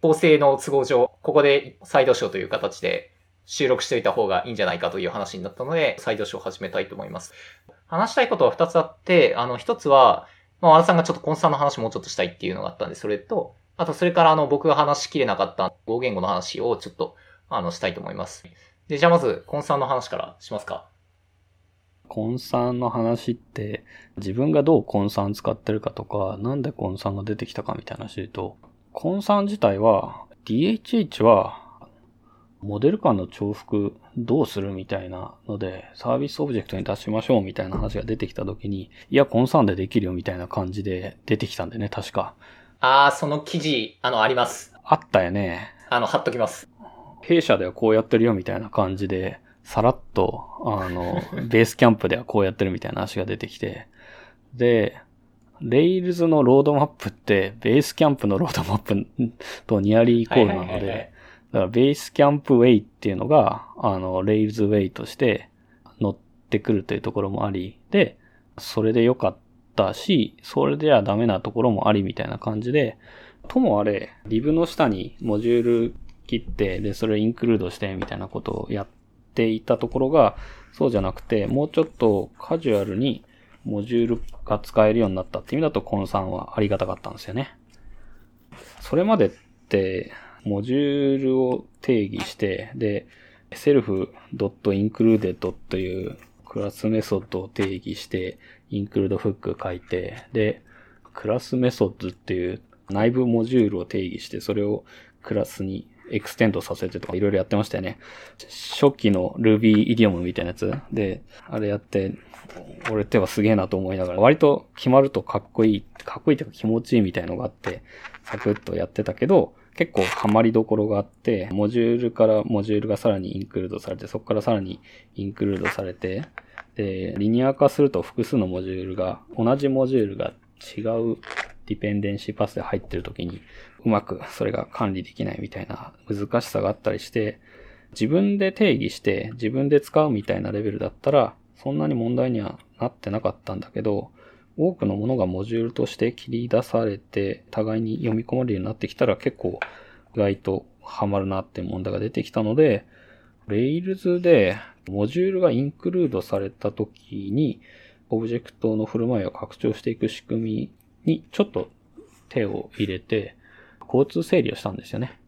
構成の都合上、ここでサイドショーという形で収録しておいた方がいいんじゃないかという話になったので、サイドショーを始めたいと思います。話したいことは2つあって、あの、1つは、まあ、和田さんがちょっとコンサーの話もうちょっとしたいっていうのがあったんで、それと、あと、それからあの、僕が話しきれなかった語言語の話をちょっと、あの、したいと思います。で、じゃあまず、コンサーの話からしますか。コンサンの話って、自分がどうコンサン使ってるかとか、なんでコンサンが出てきたかみたいな話と、コンサン自体は、DHH は、モデル間の重複どうするみたいなので、サービスオブジェクトに出しましょうみたいな話が出てきた時に、いや、コンサンでできるよみたいな感じで出てきたんでね、確か。あー、その記事、あの、あります。あったよね。あの、貼っときます。弊社ではこうやってるよみたいな感じで、さらっと、あの、ベースキャンプではこうやってるみたいな話が出てきて、で、 Rails のロードマップって、 Basecamp のロードマップと nearly equal なので、だから Basecamp Way っていうのが、あの、 Rails Way として乗ってくるというところもあり、で、それで良かったし、それではダメなところもありみたいな感じで、ともあれ、 lib の下にモジュール切って、で、それを include してみたいなことをやっていたところが、そうじゃなくて、もうちょっとカジュアルにモジュールが使えるようになったって意味だと、 Concern はありがたかったんですよね。それまでって、モジュールを定義して、で、self.included というクラスメソッドを定義して、 include フック書いて、で、クラスメソッドっていう内部モジュールを定義して、それをクラスに extend させてとかいろいろやってましたよね。初期の Ruby イディオムみたいなやつで、あれやって、俺手はすげえなと思いながら、割と決まるとかっこいい、かっこいいというか気持ちいいみたいのがあって、サクッとやってたけど、結構ハマりどころがあって、モジュールからモジュールがさらにインクルードされて、そこからさらにインクルードされて、で、リニア化すると複数のモジュールが、同じモジュールが違うディペンデンシーパスで入ってる時に、うまくそれが管理できないみたいな難しさがあったりして、自分で定義して自分で使うみたいなレベルだったら、そんなに問題にはなってなかったんだけど、多くのものがモジュールとして切り出されて、互いに読み込まれるようになってきたら結構意外とハマるなって問題が出てきたので、Rails でモジュールがインクルードされた時に、オブジェクトの振る舞いを拡張していく仕組みにちょっと手を入れて、交通整理をしたんですよね。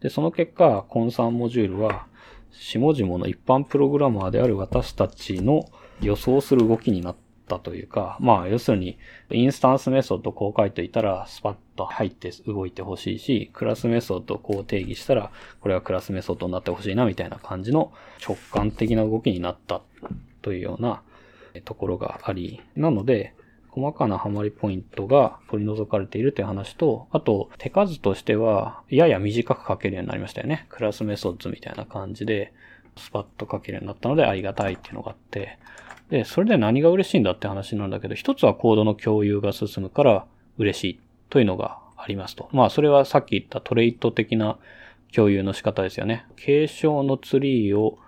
で、その結果、 Concern モジュールは、下々の一般プログラマーである私たちの予想する動きになったというか、まあ、要するに、インスタンスメソッドこう書いといたら、スパッと入って動いてほしいし、クラスメソッドこう定義したら、これはクラスメソッドになってほしいな、みたいな感じの直感的な動きになったというようなところがあり、なので、細かなハマりポイントが取り除かれているという話と、あと、手数としては、やや短く書けるようになりましたよね。クラスメソッドみたいな感じで、スパッと書けるようになったのでありがたいっていうのがあって、で、それで何が嬉しいんだって話なんだけど、一つはコードの共有が進むから嬉しいというのがありますと。まあ、それはさっき言ったトレイト的な共有の仕方ですよね。継承のツリーを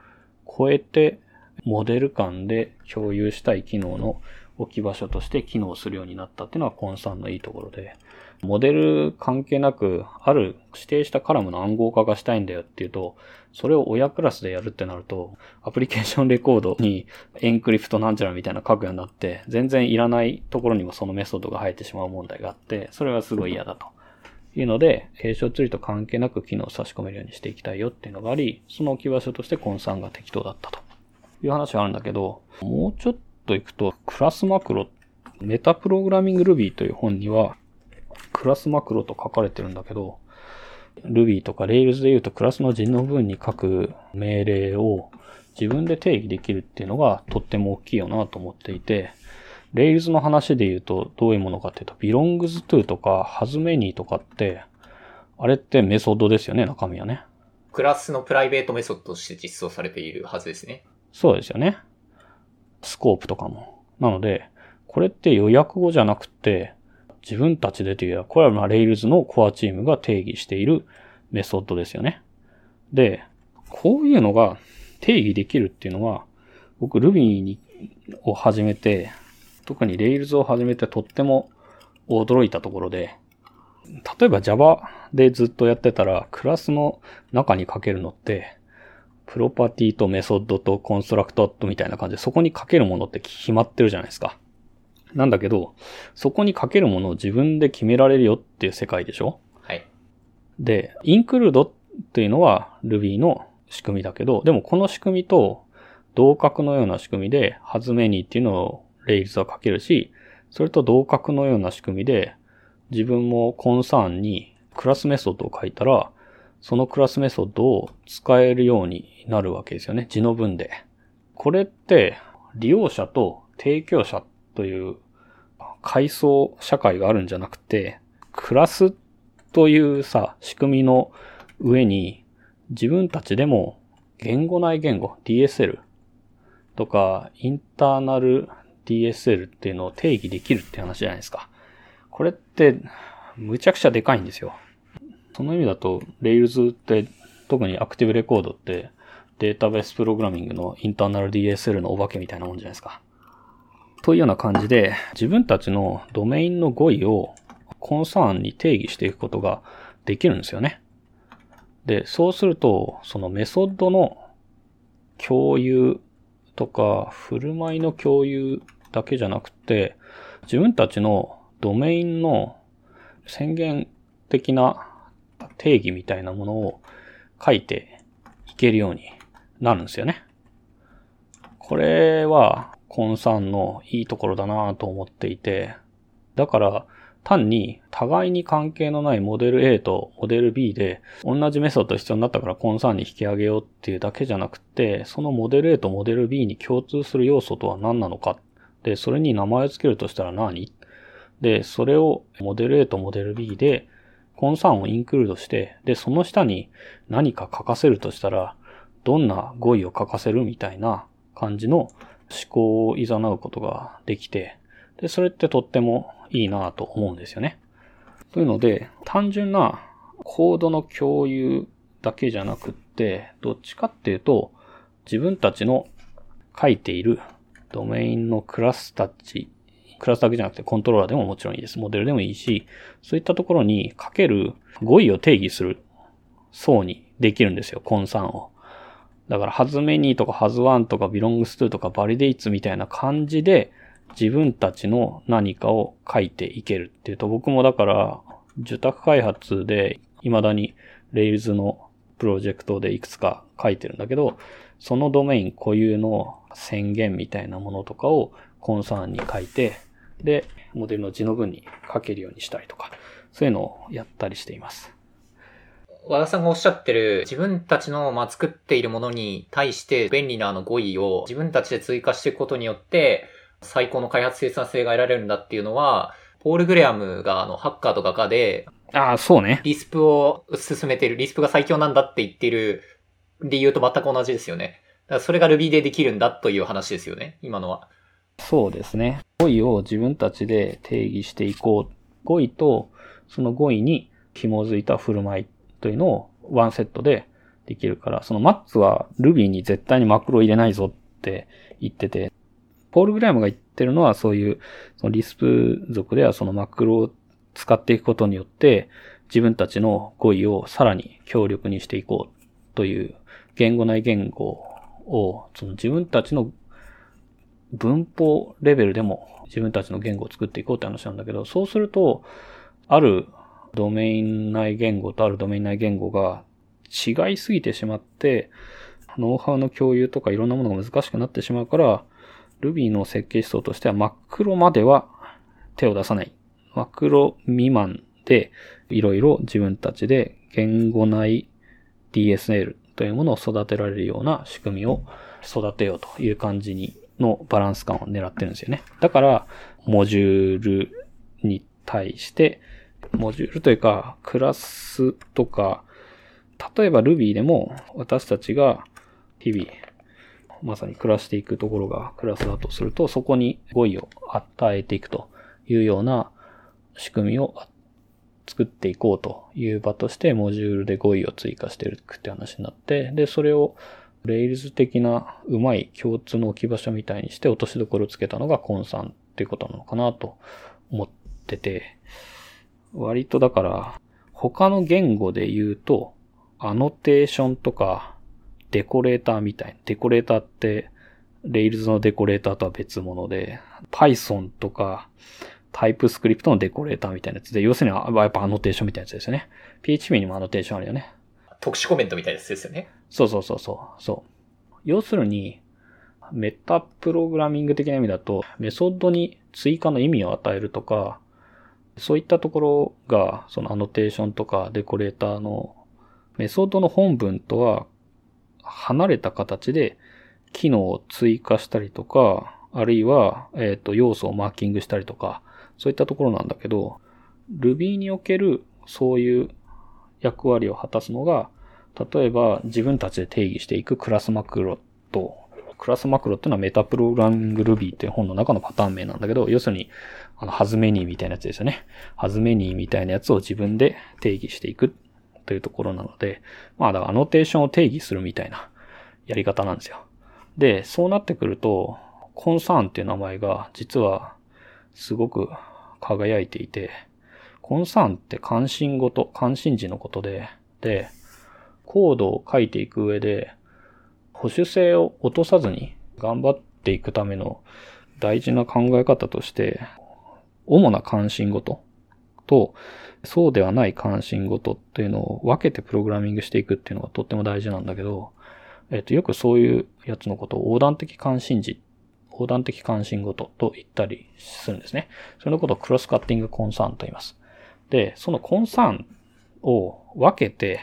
超えて、モデル間で共有したい機能の置き場所として機能するようになったっていうのはコンサンのいいところで、モデル関係なく、ある指定したカラムの暗号化がしたいんだよっていうと、それを親クラスでやるってなると、アプリケーションレコードにエンクリプトなんちゃらみたいな書くようになって、全然いらないところにもそのメソッドが入ってしまう問題があって、それはすごい嫌だと。いうので、継承ツリーと関係なく機能を差し込めるようにしていきたいよっていうのがあり、その置き場所としてコンサンが適当だったという話があるんだけど、もうちょっと行くと、クラスマクロ、メタプログラミング Ruby という本には、クラスマクロと書かれてるんだけど、Ruby とか Rails で言うとクラスの字の文に書く命令を自分で定義できるっていうのがとっても大きいよなと思っていて、Rails の話で言うとどういうものかっていうと、belongs to とか has many とかって、あれってメソッドですよね、中身はね。クラスのプライベートメソッドとして実装されているはずですね。そうですよね。スコープとかも。なので、これって予約語じゃなくて、自分たちでというよりは、これはまあ Rails のコアチームが定義しているメソッドですよね。で、こういうのが定義できるっていうのは、僕 Ruby にを始めて、特に Rails を始めてとっても驚いたところで、例えば Java でずっとやってたら、クラスの中に書けるのって、プロパティとメソッドとコンストラクトみたいな感じで、そこに書けるものって決まってるじゃないですか。なんだけど、そこに書けるものを自分で決められるよっていう世界でしょ？はい。で、インクルードっていうのは Ruby の仕組みだけど、でもこの仕組みと同格のような仕組みで、ハズメニーっていうのを Rails は書けるし、それと同格のような仕組みで、自分もコンサーンにクラスメソッドを書いたら、そのクラスメソッドを使えるようになるわけですよね。字の文で。これって、利用者と提供者という階層社会があるんじゃなくて、クラスというさ、仕組みの上に自分たちでも言語内言語、DSL とかインターナル DSL っていうのを定義できるって話じゃないですか。これってむちゃくちゃでかいんですよ。その意味だと、Rails って特にアクティブレコードってデータベースプログラミングのインターナル DSL のお化けみたいなもんじゃないですか。というような感じで、自分たちのドメインの語彙をコンサーンに定義していくことができるんですよね。で、そうすると、そのメソッドの共有とか、振る舞いの共有だけじゃなくて、自分たちのドメインの宣言的な定義みたいなものを書いていけるようになるんですよね。これはコンサーンのいいところだなと思っていて、だから単に互いに関係のないモデル A とモデル B で同じメソッド必要になったからコンサーンに引き上げようっていうだけじゃなくて、そのモデル A とモデル B に共通する要素とは何なのか。で、それに名前を付けるとしたら何？で、それをモデル A とモデル B でコンサーンをインクルードして、で、その下に何か書かせるとしたら、どんな語彙を書かせるみたいな感じの思考を誘うことができて、で、それってとってもいいなと思うんですよね。というので、単純なコードの共有だけじゃなくって、どっちかっていうと、自分たちの書いているドメインのクラスたちクラスだけじゃなくてコントローラーでももちろんいいです。モデルでもいいし、そういったところにかける語彙を定義する層にできるんですよ、コンサーンを。だから、ハズメニーとかハズワンとかビロングストゥとかバリデイツみたいな感じで自分たちの何かを書いていけるっていうと、僕もだから、受託開発で未だに Rails のプロジェクトでいくつか書いてるんだけど、そのドメイン固有の宣言みたいなものとかをコンサーンに書いて、で、モデルの字の文に書けるようにしたりとか、そういうのをやったりしています。和田さんがおっしゃってる自分たちの、まあ、作っているものに対して便利なあの語彙を自分たちで追加していくことによって最高の開発生産性が得られるんだっていうのは、ポール・グレアムがあのハッカーとかかで、ああ、そうね。リスプを進めている、リスプが最強なんだって言っている理由と全く同じですよね。だからそれが Ruby でできるんだという話ですよね、今のは。そうですね。語彙を自分たちで定義していこう。語彙とその語彙に紐づいた振る舞いというのをワンセットでできるから、そのマッツは Ruby に絶対にマクロ入れないぞって言ってて、ポール・グライムが言ってるのはそういう、そのリスプ属ではそのマクロを使っていくことによって、自分たちの語彙をさらに強力にしていこうという言語内言語を、その自分たちの文法レベルでも自分たちの言語を作っていこうって話なんだけど、そうすると、あるドメイン内言語とあるドメイン内言語が違いすぎてしまって、ノウハウの共有とかいろんなものが難しくなってしまうから、Ruby の設計思想としてはマクロまでは手を出さない。マクロ未満でいろいろ自分たちで言語内 DSL というものを育てられるような仕組みを育てようという感じにのバランス感を狙ってるんですよね。だから、モジュールに対して、モジュールというか、クラスとか、例えば Ruby でも私たちが日々、まさに暮らしていくところがクラスだとすると、そこに語彙を与えていくというような仕組みを作っていこうという場として、モジュールで語彙を追加していくって話になって、で、それをレイルズ的なうまい共通の置き場所みたいにして落としどころをつけたのがコンさんっていうことなのかなと思ってて、割とだから、他の言語で言うと、アノテーションとか、デコレーターみたいな。デコレーターって、Rails のデコレーターとは別物で、Python とか、TypeScript のデコレーターみたいなやつで、要するに、あやっぱアノテーションみたいなやつですよね。PHP にもアノテーションあるよね。特殊コメントみたいなやつですよね。そうそうそうそう。そう。要するに、メタプログラミング的な意味だと、メソッドに追加の意味を与えるとか、そういったところが、そのアノテーションとかデコレーターのメソッドの本文とは離れた形で機能を追加したりとか、あるいは、えっ、と、要素をマーキングしたりとか、そういったところなんだけど、Ruby におけるそういう役割を果たすのが、例えば自分たちで定義していくクラスマクロと、クラスマクロっていうのはメタプログラミング Ruby っていう本の中のパターン名なんだけど、要するに、あの、ハズメニーみたいなやつですよね。ハズメニーみたいなやつを自分で定義していくというところなので、まあ、だからアノテーションを定義するみたいなやり方なんですよ。で、そうなってくると、コンサーンっていう名前が実はすごく輝いていて、コンサーンって関心事、関心事のことで、で、コードを書いていく上で、保守性を落とさずに頑張っていくための大事な考え方として、主な関心事と、そうではない関心事っていうのを分けてプログラミングしていくっていうのがとっても大事なんだけど、えっと、よくそういうやつのことを横断的関心事、横断的関心事と言ったりするんですね。それのことをクロスカッティングコンサーンと言います。で、そのコンサーンを分けて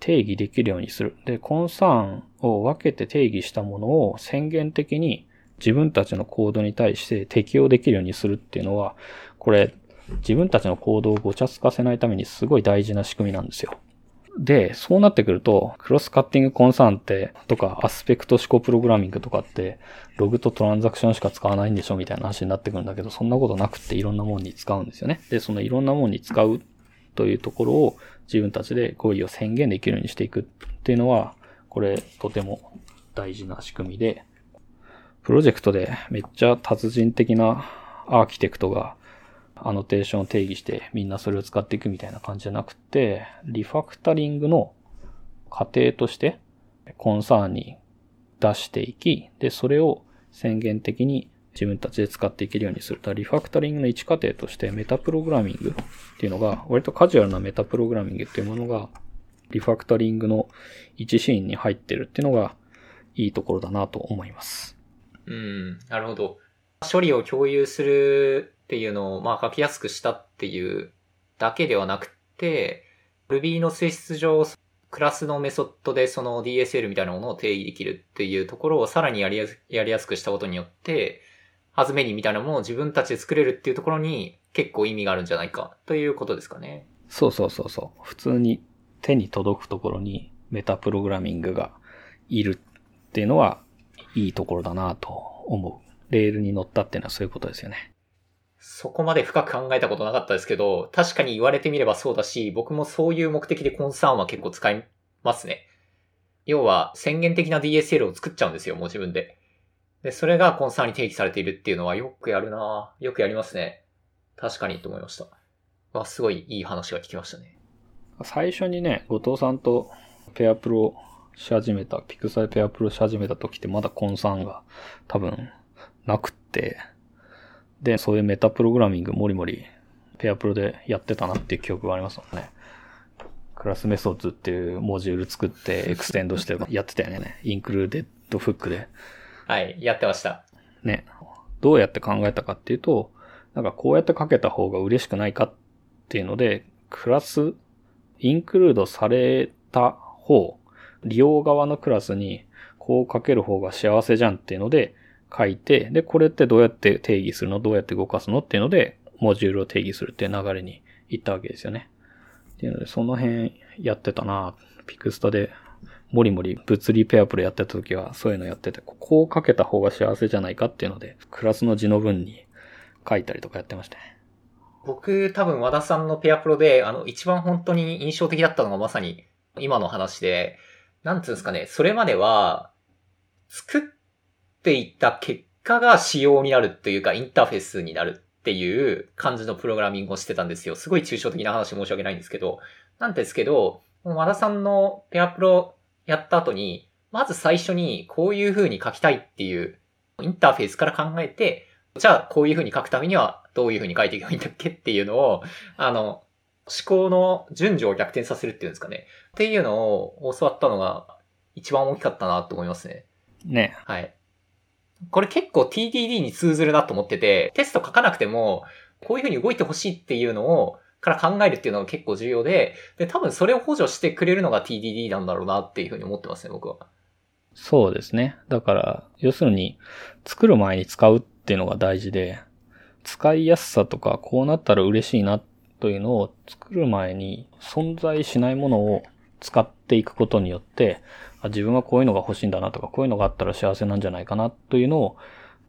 定義できるようにする。で、コンサーンを分けて定義したものを宣言的に自分たちのコードに対して適用できるようにするっていうのは、これ、自分たちのコードをごちゃつかせないためにすごい大事な仕組みなんですよ。で、そうなってくると、クロスカッティングコンサーンって、とか、アスペクト思考プログラミングとかって、ログとトランザクションしか使わないんでしょみたいな話になってくるんだけど、そんなことなくっていろんなもんに使うんですよね。で、そのいろんなもんに使うというところを自分たちで合意を宣言できるようにしていくっていうのは、これとても大事な仕組みで、プロジェクトでめっちゃ達人的なアーキテクトがアノテーションを定義してみんなそれを使っていくみたいな感じじゃなくて、リファクタリングの過程としてコンサーンに出していき、で、それを宣言的に自分たちで使っていけるようにする。だリファクタリングの一過程としてメタプログラミングっていうのが、割とカジュアルなメタプログラミングっていうものが、リファクタリングの一シーンに入ってるっていうのがいいところだなと思います。うん、なるほど。処理を共有するっていうのを、まあ書きやすくしたっていうだけではなくて、Ruby の性質上、クラスのメソッドでその DSL みたいなものを定義できるっていうところをさらにやりやすやりやすくしたことによって、ハズメニーみたいなものを自分たちで作れるっていうところに結構意味があるんじゃないかということですかね。そうそうそうそう。普通に手に届くところにメタプログラミングがいるっていうのはいいところだなと思う。レールに乗ったっていうのはそういうことですよね。そこまで深く考えたことなかったですけど、確かに言われてみればそうだし、僕もそういう目的でコンサーンは結構使いますね。要は宣言的な DSL を作っちゃうんですよ、もう自分で。で、それがコンサーンに定義されているっていうのはよくやるなよくやりますね。確かにと思いました。わ、すごいいい話が聞きましたね。最初にね、後藤さんとペアプロし始めた、ピクサイペアプロし始めた時ってまだ Concern が多分なくって、で、そういうメタプログラミングもりもりペアプロでやってたなっていう記憶がありますもんね。クラスメソッドっていうモジュール作って extend してやってたよね。 included フックで。はい、やってました。ね。どうやって考えたかっていうと、なんかこうやってかけた方が嬉しくないかっていうので、クラス、インクルードされた方、利用側のクラスにこうかける方が幸せじゃんっていうので書いて、で、これってどうやって定義するの？どうやって動かすのっていうので、モジュールを定義するっていう流れに行ったわけですよね。っていうので、その辺やってたなピクスタで、もりもり物理ペアプロやってた時はそういうのやってて、こうかけた方が幸せじゃないかっていうので、クラスの字の文に書いたりとかやってましたね。僕、多分和田さんのペアプロで、あの、一番本当に印象的だったのがまさに今の話で、なんつうんですかね、それまでは、作っていた結果が仕様になるというか、インターフェースになるっていう感じのプログラミングをしてたんですよ。すごい抽象的な話申し訳ないんですけど。なんですけど、和田さんのペアプロやった後に、まず最初にこういう風に書きたいっていうインターフェースから考えて、じゃあこういう風に書くためにはどういう風に書いていけばいいんだっけっていうのを、あの、考の順序を逆転させるっていうんですかね。っていうのを教わったのが一番大きかったなと思いますね。ね。はい。これ結構 TDD に通ずるなと思ってて、テスト書かなくても、こういう風に動いてほしいっていうのを、から考えるっていうのが結構重要で、で、多分それを補助してくれるのが TDD なんだろうなっていう風に思ってますね、僕は。そうですね。だから、要するに、作る前に使うっていうのが大事で、使いやすさとか、こうなったら嬉しいなというのを作る前に存在しないものを使っていくことによって、自分はこういうのが欲しいんだなとか、こういうのがあったら幸せなんじゃないかなというのを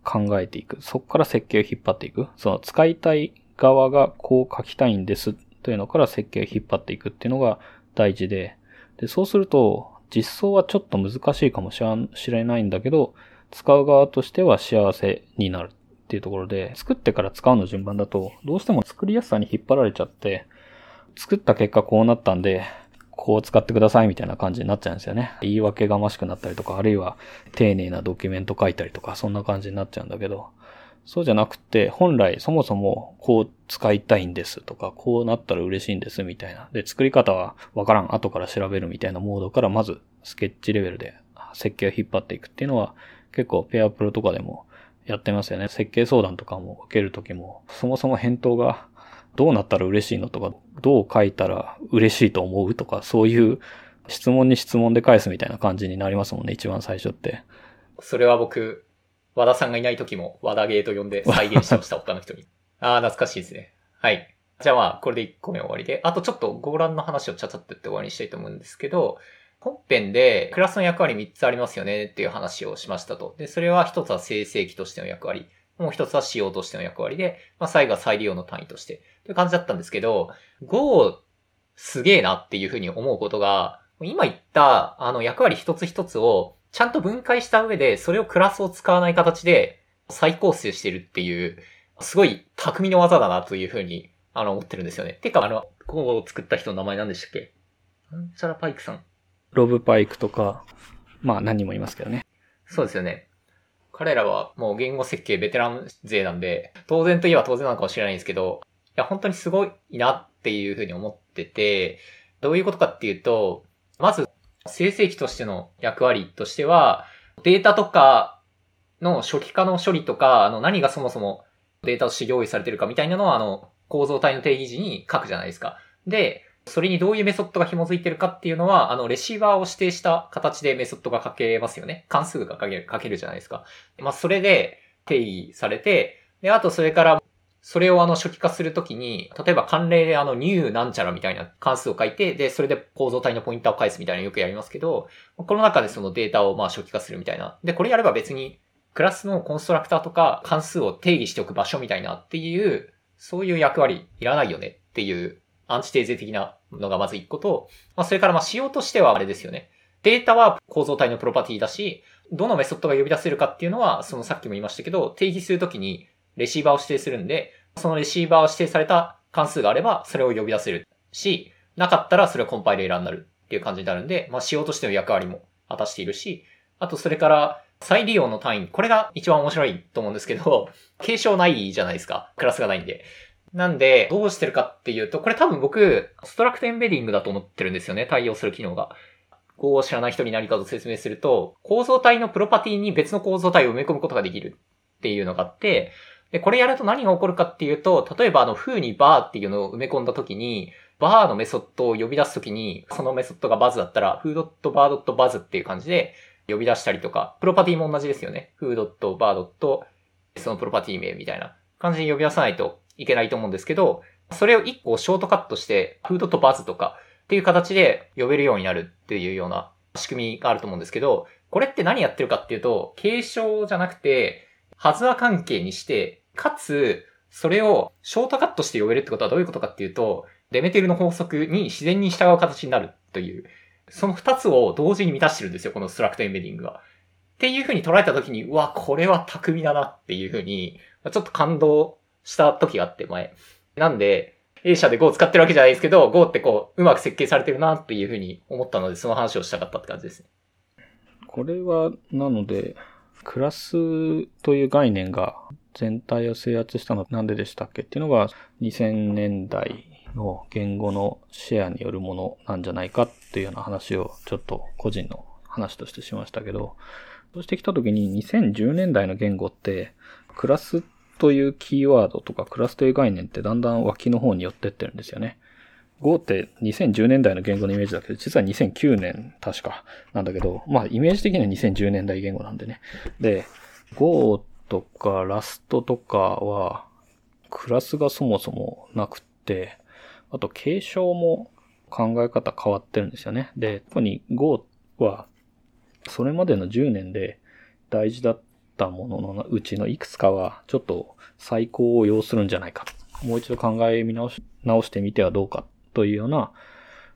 考えていく。そこから設計を引っ張っていく。その使いたい側がこう書きたいんですというのから設計を引っ張っていくっていうのが大事で、で、そうすると実装はちょっと難しいかもしれないんだけど、使う側としては幸せになるっていうところで、作ってから使うの順番だと、どうしても作りやすさに引っ張られちゃって、作った結果こうなったんで、こう使ってくださいみたいな感じになっちゃうんですよね。言い訳がましくなったりとか、あるいは丁寧なドキュメント書いたりとか、そんな感じになっちゃうんだけど、そうじゃなくて、本来そもそもこう使いたいんですとか、こうなったら嬉しいんですみたいな。で、作り方はわからん、後から調べるみたいなモードからまずスケッチレベルで設計を引っ張っていくっていうのは結構ペアプロとかでもやってますよね。設計相談とかも受けるときも、そもそも返答がどうなったら嬉しいのとか、どう書いたら嬉しいと思うとか、そういう質問に質問で返すみたいな感じになりますもんね、一番最初って。それは僕、和田さんがいない時も和田ゲーと呼んで再現してました、他の人に。ああ、懐かしいですね。はい。じゃあまあ、これで1個目終わりで、あとちょっとご覧の話をちゃちゃっと言って終わりにしたいと思うんですけど、本編でクラスの役割3つありますよねっていう話をしましたと。で、それは1つは生成器としての役割。もう1つは仕様としての役割で、まあ最後は再利用の単位として。という感じだったんですけど、Go すげえなっていうふうに思うことが、今言ったあの役割一つ一つをちゃんと分解した上で、それをクラスを使わない形で再構成してるっていう、すごい匠の技だなというふうに、あの、思ってるんですよね。てか、あの、ここを作った人の名前なんでしたっけ？なんちゃらパイクさん。ロブパイクとか、まあ何人もいますけどね。そうですよね。彼らはもう言語設計ベテラン勢なんで、当然といえば当然なのかもしれないんですけど、いや、本当にすごいなっていうふうに思ってて、どういうことかっていうと、まず生成器としての役割としては、データとかの初期化の処理とか、あの何がそもそもデータとして用意されてるかみたいなのは、あの、構造体の定義時に書くじゃないですか。で、それにどういうメソッドが紐づいてるかっていうのは、あの、レシーバーを指定した形でメソッドが書けますよね。関数が書ける、書けるじゃないですか。まあ、それで定義されて、で、あとそれからそれをあの初期化するときに、例えば関連であの new なんちゃらみたいな関数を書いて、で、それで構造体のポインターを返すみたいなのよくやりますけど、この中でそのデータをまあ初期化するみたいな。で、これやれば別にクラスのコンストラクターとか関数を定義しておく場所みたいなっていう、そういう役割いらないよねっていうアンチテーゼ的なのがまず一個と、まあそれからまあ仕様としてはあれですよね。データは構造体のプロパティだし、どのメソッドが呼び出せるかっていうのは、そのさっきも言いましたけど、定義するときにレシーバーを指定するんで、そのレシーバーを指定された関数があれば、それを呼び出せるし、なかったらそれはコンパイルエラーになるっていう感じになるんで、まあ仕様としての役割も果たしているし、あとそれから再利用の単位、これが一番面白いと思うんですけど、継承ないじゃないですか。クラスがないんで。なんで、どうしてるかっていうと、これ多分僕、ストラクトエンベディングだと思ってるんですよね。対応する機能が。Go を知らない人に何かと説明すると、構造体のプロパティに別の構造体を埋め込むことができるっていうのがあって、で、これやると何が起こるかっていうと、例えばあの、風にバーっていうのを埋め込んだ時に、バーのメソッドを呼び出すときに、そのメソッドがバズだったら、foo.bar.buzz っていう感じで呼び出したりとか、プロパティも同じですよね。foo.bar. そのプロパティ名みたいな感じに呼び出さないといけないと思うんですけど、それを一個ショートカットして、foo.buzz とかっていう形で呼べるようになるっていうような仕組みがあると思うんですけど、これって何やってるかっていうと、継承じゃなくて、ハズア関係にして、かつ、それをショートカットして呼べるってことはどういうことかっていうと、デメテルの法則に自然に従う形になるという、その二つを同時に満たしてるんですよ、このストラクトエンベディングは。っていう風に捉えたときに、うわ、これは巧みだなっていう風に、ちょっと感動した時があって前。なんで、A 社で Go を使ってるわけじゃないですけど、Go ってこう、うまく設計されてるなっていうふうに思ったので、その話をしたかったって感じですね。これは、なので、クラスという概念が全体を制圧したのはんででしたっけっていうのが2000年代の言語のシェアによるものなんじゃないかっていうような話をちょっと個人の話としてしましたけど、そうしてきた時に2010年代の言語ってクラスってというキーワードとかクラスという概念ってだんだん脇の方に寄ってってるんですよね。Go って2010年代の言語のイメージだけど、実は2009年確かなんだけど、まあイメージ的には2010年代言語なんでね。で、Go とかラストとかは、クラスがそもそもなくって、あと継承も考え方変わってるんですよね。で、特に Go は、それまでの10年で大事だったもののうちのいくつかは、ちょっと再考を要するんじゃないか。もう一度考え見直し、直してみてはどうかというような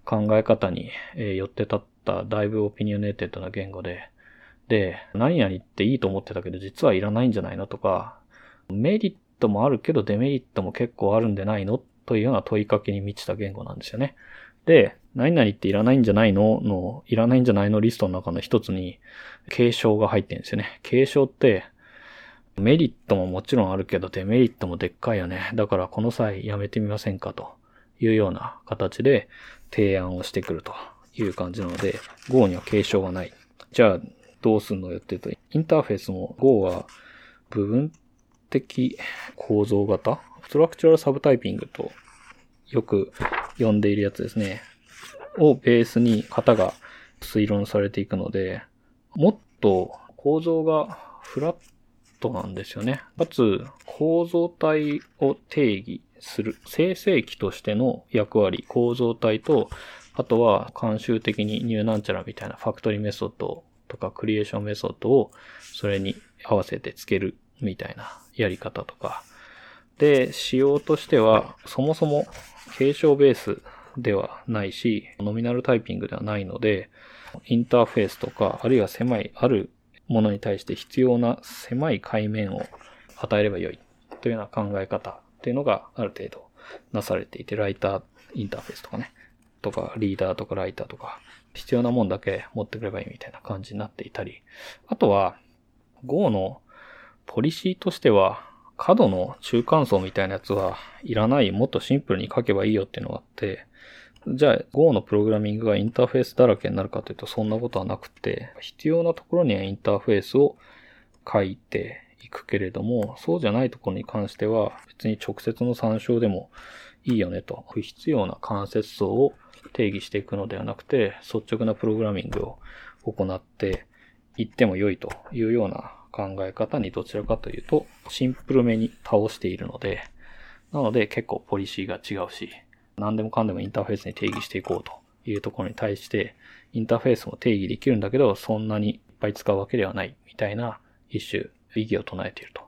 考え方に、えよって立っただいぶ opinionated な言語で、で、何々っていいと思ってたけど実はいらないんじゃないのとか、メリットもあるけどデメリットも結構あるんでないの？というような問いかけに満ちた言語なんですよね。で、何々っていらないんじゃないの？の、いらないんじゃないのリストの中の一つに、継承が入ってるんですよね。継承って、メリットももちろんあるけど、デメリットもでっかいよね。だからこの際やめてみませんかと。いうような形で提案をしてくるという感じなので、Go には継承がない。じゃあ、どうすんのよって言うと、インターフェースも Go は部分的構造型？ストラクチュラルサブタイピングとよく呼んでいるやつですね。をベースに型が推論されていくので、もっと構造がフラットなんですよね。かつ、構造体を定義する、生成器としての役割、構造体と、あとは慣習的にニューなんちゃらみたいなファクトリーメソッドとかクリエーションメソッドをそれに合わせてつけるみたいなやり方とか。で、仕様としては、そもそも継承ベースではないし、ノミナルタイピングではないので、インターフェースとか、あるいは狭い、あるものに対して必要な狭い界面を与えればよい。というような考え方っていうのがある程度なされていて、ライターインターフェースとかね、とかリーダーとかライターとか、必要なもんだけ持ってくればいいみたいな感じになっていたり、あとは Go のポリシーとしては、角の中間層みたいなやつはいらない、もっとシンプルに書けばいいよっていうのがあって、じゃあ Go のプログラミングがインターフェースだらけになるかというとそんなことはなくて、必要なところにはインターフェースを書いて、いくけれども、そうじゃないところに関しては、別に直接の参照でもいいよねと。不必要な関節層を定義していくのではなくて、率直なプログラミングを行っていっても良いというような考え方にどちらかというと、シンプルめに倒しているので、なので結構ポリシーが違うし、何でもかんでもインターフェースに定義していこうというところに対して、インターフェースも定義できるんだけど、そんなにいっぱい使うわけではないみたいな一種意義を唱えていると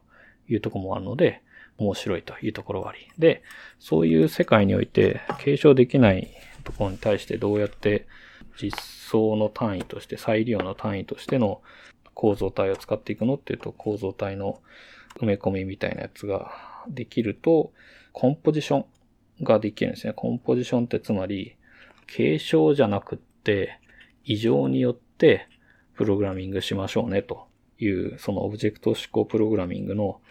いうところもあるので、面白いというところはあり。で、そういう世界において継承できないところに対してどうやって実装の単位として、再利用の単位としての構造体を使っていくのっていうと、構造体の埋め込みみたいなやつができると、コンポジションができるんですね。コンポジションってつまり、継承じゃなくって、委譲によってプログラミングしましょうねという、そのオブジェクト指向プログラミングの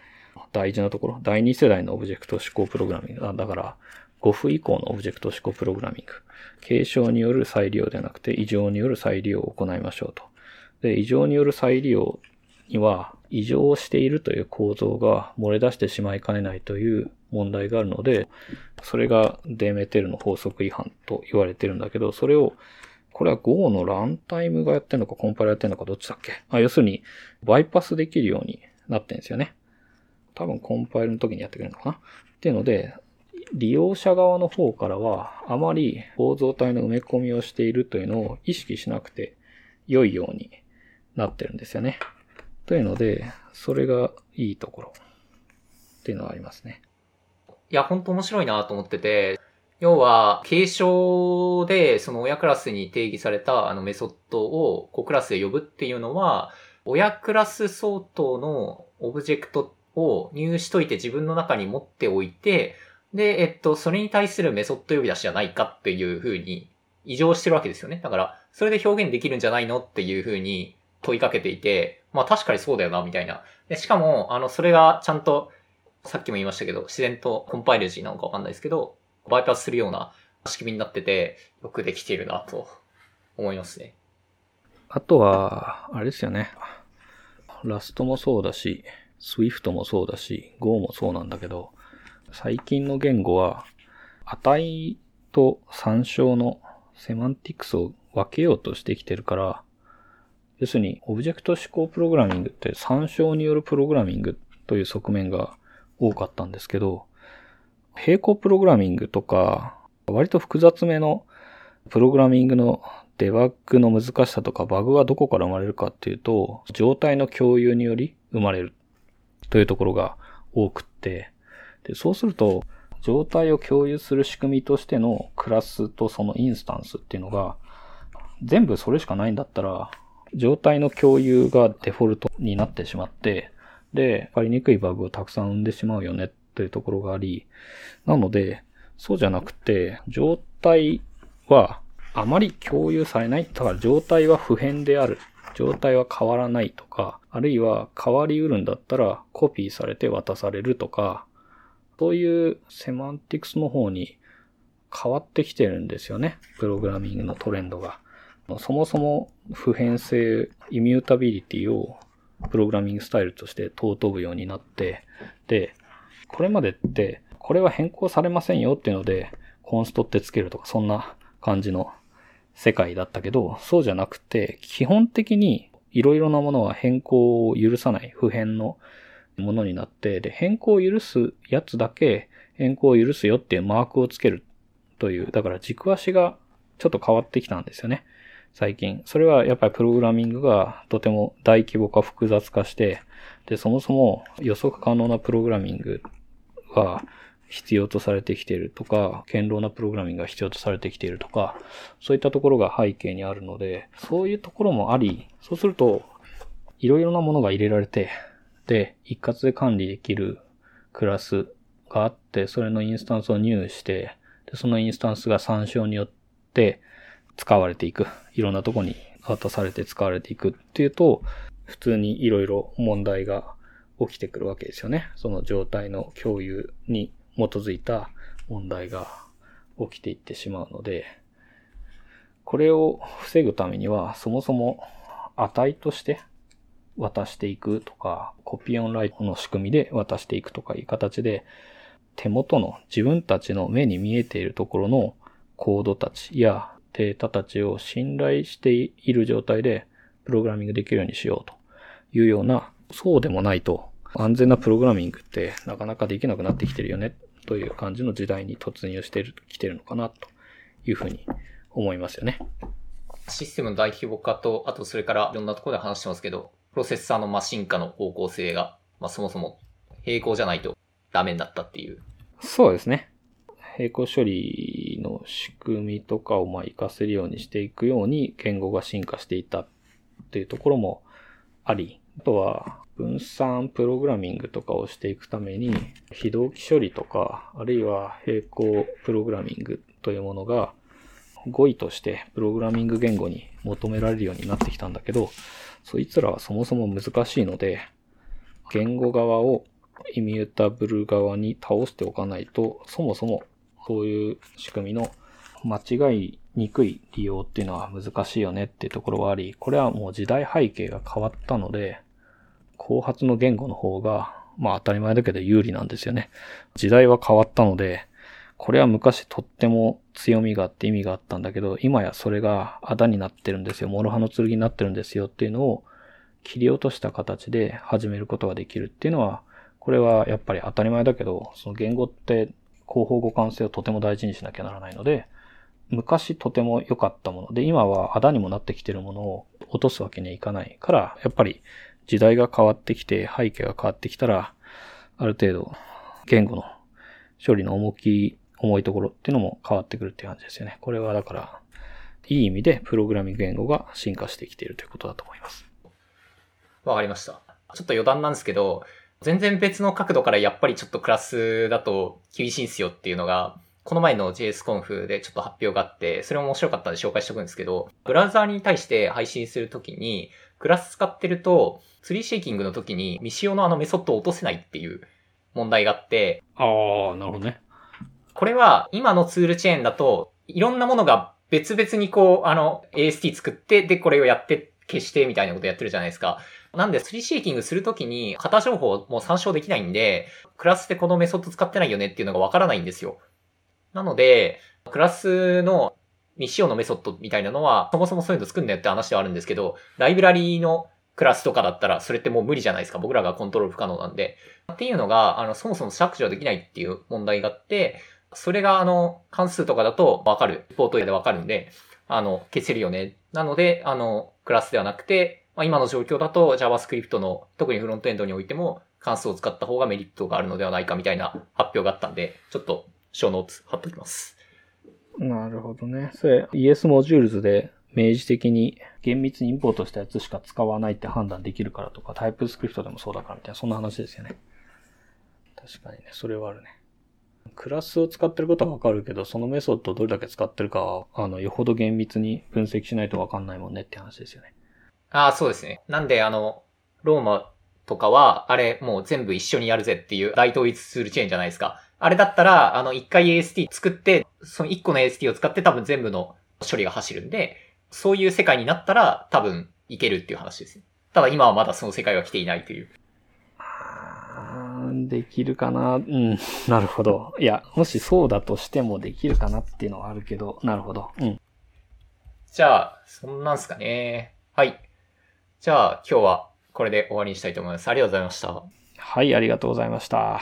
大事なところ、第2世代のオブジェクト指向プログラミング。だから、 GoF 以降のオブジェクト指向プログラミング。継承による再利用ではなくて、委譲による再利用を行いましょうと。で、委譲による再利用には、委譲しているという構造が漏れ出してしまいかねないという問題があるので、それがデメテルの法則違反と言われてるんだけど、それをこれは Go のランタイムがやってんのか、コンパイルやってんのか、どっちだっけ？あ、要するに、バイパスできるようになってんですよね。多分コンパイルの時にやってくれるのかな？っていうので、利用者側の方からは、あまり構造体の埋め込みをしているというのを意識しなくて良いようになってるんですよね。というので、それがいいところっていうのはありますね。いや、本当面白いなと思ってて、要は、継承で、その親クラスに定義されたあのメソッドを子クラスで呼ぶっていうのは、親クラス相当のオブジェクトを入しといて自分の中に持っておいて、で、えっと、それに対するメソッド呼び出しじゃないかっていうふうに異常してるわけですよね。だから、それで表現できるんじゃないのっていうふうに問いかけていて、まあ確かにそうだよな、みたいな。でしかも、あの、それがちゃんと、さっきも言いましたけど、自然とコンパイル時なのかわかんないですけど、バイパスするような仕組みになってて、よくできているなと思いますね。あとは、あれですよね。ラストもそうだし、Swift もそうだし、Go もそうなんだけど、最近の言語は、値と参照のセマンティクスを分けようとしてきてるから、要するに、オブジェクト思考プログラミングって参照によるプログラミングという側面が多かったんですけど、並行プログラミングとか、割と複雑めのプログラミングのデバッグの難しさとかバグはどこから生まれるかっていうと、状態の共有により生まれるというところが多くって、でそうすると、状態を共有する仕組みとしてのクラスとそのインスタンスっていうのが、全部それしかないんだったら、状態の共有がデフォルトになってしまって、で、わかりにくいバグをたくさん生んでしまうよねというところがあり、なので、そうじゃなくて、状態はあまり共有されない。だから状態は普遍である。状態は変わらないとか、あるいは変わりうるんだったらコピーされて渡されるとか、そういうセマンティクスの方に変わってきてるんですよね。プログラミングのトレンドが。そもそも普遍性、イミュータビリティをプログラミングスタイルとして尊ぶようになって、で、これまでって、これは変更されませんよっていうので、コンストってつけるとか、そんな感じの世界だったけど、そうじゃなくて、基本的にいろいろなものは変更を許さない普遍のものになって、で、変更を許すやつだけ変更を許すよっていうマークをつけるという、だから軸足がちょっと変わってきたんですよね。最近。それはやっぱりプログラミングがとても大規模化複雑化して、で、そもそも予測可能なプログラミングは必要とされてきているとか、堅牢なプログラミングが必要とされてきているとか、そういったところが背景にあるので、そういうところもあり、そうすると、いろいろなものが入れられて、で、一括で管理できるクラスがあって、それのインスタンスを入手して、でそのインスタンスが参照によって使われていく。いろんなとこに渡されて使われていくっていうと、普通にいろいろ問題が起きてくるわけですよね。その状態の共有に基づいた問題が起きていってしまうので、これを防ぐためには、そもそも値として渡していくとか、コピーオンライトの仕組みで渡していくとかいう形で、手元の自分たちの目に見えているところのコードたちやデータたちを信頼している状態でプログラミングできるようにしようというような、そうでもないと安全なプログラミングってなかなかできなくなってきてるよねという感じの時代に突入してる、きてるのかなというふうに思いますよね。システムの大規模化と、あとそれからいろんなところで話してますけど、プロセッサーのマシン化の方向性が、まあそもそも並行じゃないとダメになったっていう。そうですね。並行処理の仕組みとかをま活かせるようにしていくように言語が進化していたっていうところもあり、あとは分散プログラミングとかをしていくために非同期処理とか、あるいは並行プログラミングというものが語彙としてプログラミング言語に求められるようになってきたんだけど、そいつらはそもそも難しいので、言語側をイミュータブル側に倒しておかないと、そもそもそういう仕組みの間違いにくい利用っていうのは難しいよねっていうところはあり、これはもう時代背景が変わったので、後発の言語の方が、まあ当たり前だけど有利なんですよね。時代は変わったので、これは昔とっても強みがあって意味があったんだけど、今やそれがあだになってるんですよ。諸刃の剣になってるんですよっていうのを切り落とした形で始めることができるっていうのは、これはやっぱり当たり前だけど、その言語って広報互換性をとても大事にしなきゃならないので、昔とても良かったもので、今はあだにもなってきてるものを落とすわけにはいかないから、やっぱり時代が変わってきて、背景が変わってきたら、ある程度、言語の処理の重き、重いところっていうのも変わってくるっていう感じですよね。これはだから、いい意味でプログラミング言語が進化してきているということだと思います。わかりました。ちょっと余談なんですけど、全然別の角度からやっぱりちょっとクラスだと厳しいんすよっていうのが、この前の JSConf でちょっと発表があって、それも面白かったんで紹介しておくんですけど、ブラウザーに対して配信するときに、クラス使ってると、ツリーシェイキングの時に未使用のあのメソッドを落とせないっていう問題があって、ああ、なるほどね。これは今のツールチェーンだと、いろんなものが別々にこう、あの、AST 作って、で、これをやって消してみたいなことやってるじゃないですか。なんで、ツリーシェイキングするときに、型情報も参照できないんで、クラスでこのメソッド使ってないよねっていうのがわからないんですよ。なので、クラスの未使用のメソッドみたいなのは、そもそもそういうの作んだよって話ではあるんですけど、ライブラリーのクラスとかだったら、それってもう無理じゃないですか。僕らがコントロール不可能なんで。っていうのが、あの、そもそも削除できないっていう問題があって、それが、あの、関数とかだとわかる。リポートでわかるんで、あの、消せるよね。なので、あの、クラスではなくて、まあ、今の状況だと JavaScript の、特にフロントエンドにおいても、関数を使った方がメリットがあるのではないかみたいな発表があったんで、ちょっと、ショーノーツ貼っときます。なるほどね。それ、ES モジュールズで明示的に厳密にインポートしたやつしか使わないって判断できるからとか、 TypeScript でもそうだからみたいな、そんな話ですよね。確かにね、それはあるね。クラスを使ってることはわかるけど、そのメソッドをどれだけ使ってるかは、あの、よほど厳密に分析しないとわかんないもんねって話ですよね。ああ、そうですね。なんで、あの、 Rome とかは、あれ、もう全部一緒にやるぜっていう大統一ツールチェーンじゃないですか。あれだったら、あの、一回 AST 作って、その一個の AST を使って多分全部の処理が走るんで、そういう世界になったら多分いけるっていう話ですね。ただ今はまだその世界は来ていないという。できるかなうん。なるほど。いや、もしそうだとしてもできるかなっていうのはあるけど、なるほど。うん。じゃあ、そんなんすかね。はい。じゃあ、今日はこれで終わりにしたいと思います。ありがとうございました。はい、ありがとうございました。